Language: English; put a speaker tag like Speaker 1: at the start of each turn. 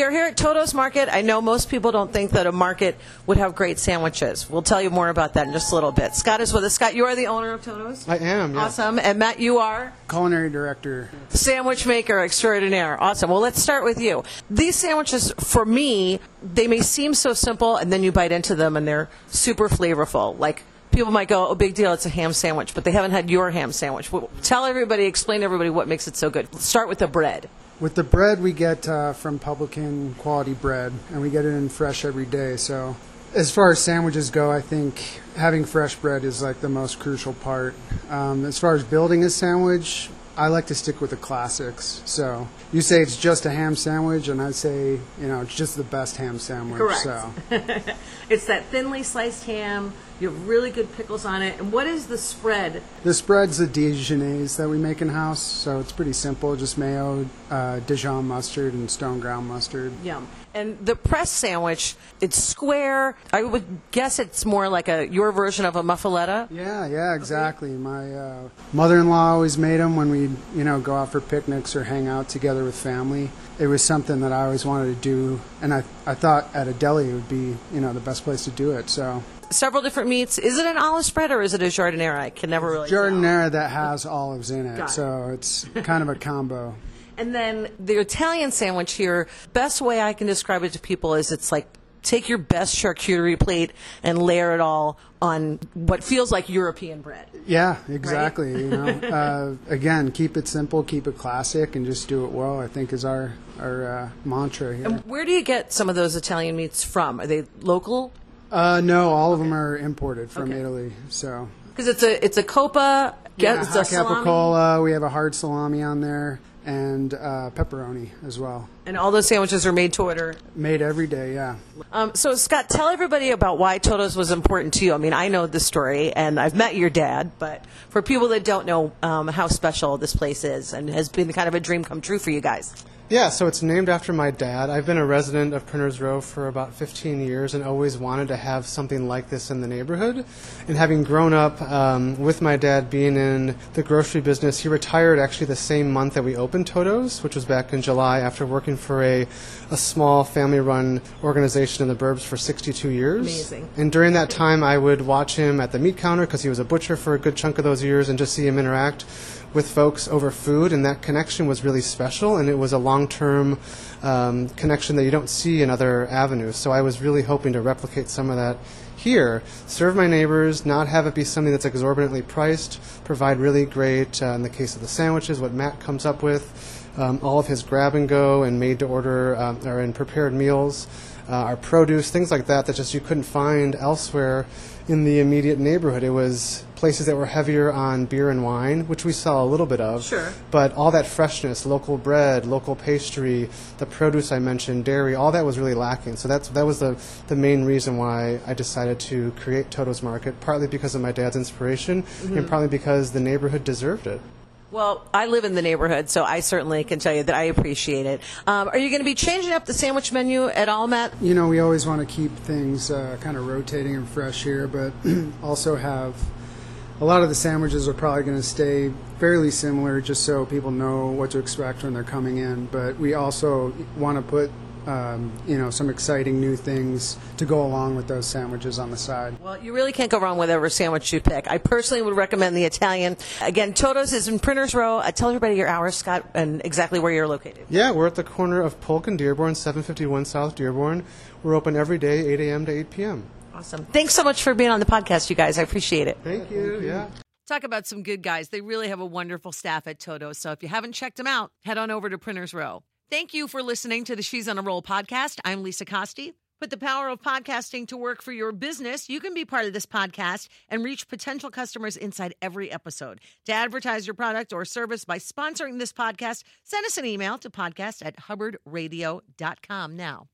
Speaker 1: We are here at Totto's Market. I know most people don't think that a market would have great sandwiches. We'll tell you more about that in just a little bit. Scott is with us. Scott, you are the owner of Totto's?
Speaker 2: I am. Yes.
Speaker 1: Awesome. And Matt, you are?
Speaker 3: Culinary director.
Speaker 1: Sandwich maker extraordinaire. Awesome. Well, let's start with you. These sandwiches, for me, they may seem so simple, and then you bite into them and they're super flavorful. Like, people might go, oh, big deal, it's a ham sandwich, but they haven't had your ham sandwich. Well, tell everybody, explain to everybody what makes it so good. Let's start with the bread.
Speaker 3: With the bread, we get uh, from Publican quality bread, and we get it in fresh every day. So, as far as sandwiches go, I think having fresh bread is like the most crucial part. Um, as far as building a sandwich, I like to stick with the classics. So, you say it's just a ham sandwich, and I say, you know, it's just the best ham sandwich.
Speaker 1: Correct.
Speaker 3: So,
Speaker 1: It's that thinly sliced ham. You have really good pickles on it. And what is the spread?
Speaker 3: the spread's the Dijonnaise that we make in house. So, it's pretty simple just mayo, uh, Dijon mustard, and stone ground mustard.
Speaker 1: Yum. And the press sandwich, it's square. I would guess it's more like a your version of a muffuletta.
Speaker 3: Yeah, yeah, exactly. My uh, mother-in-law always made them when we, you know, go out for picnics or hang out together with family. It was something that I always wanted to do, and I, I thought at a deli it would be, you know, the best place to do it. So,
Speaker 1: Several different meats. Is it an olive spread or is it a giardiniera? I can never really tell.
Speaker 3: giardiniera that has olives in it,
Speaker 1: it.
Speaker 3: so it's kind of a combo.
Speaker 1: And then the Italian sandwich here, best way I can describe it to people is it's like take your best charcuterie plate and layer it all on what feels like European bread.
Speaker 3: Yeah, exactly. You know, uh, again, keep it simple, keep it classic, and just do it well. I think is our our uh, mantra here.
Speaker 1: And where do you get some of those Italian meats from? Are they local?
Speaker 3: Uh, no, all of them are imported from
Speaker 1: Okay.
Speaker 3: Italy. So
Speaker 1: Because it's a it's a copa.
Speaker 3: Yeah,
Speaker 1: it's a salami,
Speaker 3: capicola. We have a hard salami on there and uh, pepperoni as well.
Speaker 1: and all those sandwiches are made to order.
Speaker 3: Made every day, yeah.
Speaker 1: Um, so Scott, tell everybody about why Totto's was important to you. I mean, I know the story, and I've met your dad, but for people that don't know um, how special this place is, and has been kind of a dream come true for you guys.
Speaker 2: Yeah, so it's named after my dad. I've been a resident of Printers Row for about 15 years and always wanted to have something like this in the neighborhood. And having grown up um, with my dad being in the grocery business, he retired actually the same month that we opened Totto's, which was back in July after working for a, a small family run organization in the burbs for 62 years.
Speaker 1: Amazing.
Speaker 2: And during that time, I would watch him at the meat counter because he was a butcher for a good chunk of those years and just see him interact with folks over food, and that connection was really special, and it was a long-term um, connection that you don't see in other avenues. So I was really hoping to replicate some of that here, serve my neighbors, not have it be something that's exorbitantly priced, provide really great, uh, in the case of the sandwiches, what Matt comes up with, um, all of his grab and go and made to order um, or in prepared meals, uh, our produce, things like that that just you couldn't find elsewhere in the immediate neighborhood. It was places that were heavier on beer and wine, which we saw a little bit of.
Speaker 1: Sure.
Speaker 2: But all that freshness, local bread, local pastry, the produce I mentioned, dairy, all that was really lacking. So that's that was the the main reason why I decided to create Totto's Market, partly because of my dad's inspiration and partly because the neighborhood deserved it.
Speaker 1: Well, I live in the neighborhood, so I certainly can tell you that I appreciate it. Um, are you going to be changing up the sandwich menu at all, Matt?
Speaker 3: You know, we always want to keep things uh, kind of rotating and fresh here, but also have a lot of the sandwiches are probably going to stay fairly similar just so people know what to expect when they're coming in. But we also want to put, um, you know, some exciting new things to go along with those sandwiches on the side.
Speaker 1: Well, you really can't go wrong with whatever sandwich you pick. I personally would recommend the Italian. Again, Totto's is in Printers Row. Uh, tell everybody your hours, Scott, and exactly where you're located.
Speaker 2: Yeah, we're at the corner of Polk and Dearborn, 751 South Dearborn. We're open every day, 8 a.m. to 8 p.m.
Speaker 1: Awesome. Thanks so much for being on the podcast, you guys. I appreciate it.
Speaker 2: Thank you. Yeah.
Speaker 1: Talk about some good guys. They really have a wonderful staff at Totto's. So if you haven't checked them out, head on over to Printers Row. Thank you for listening to the She's on a Roll podcast. I'm Lisa Costi. Put the power of podcasting to work for your business. You can be part of this podcast and reach potential customers inside every episode. To advertise your product or service by sponsoring this podcast, send us an email to podcast at hubbardradio.com now.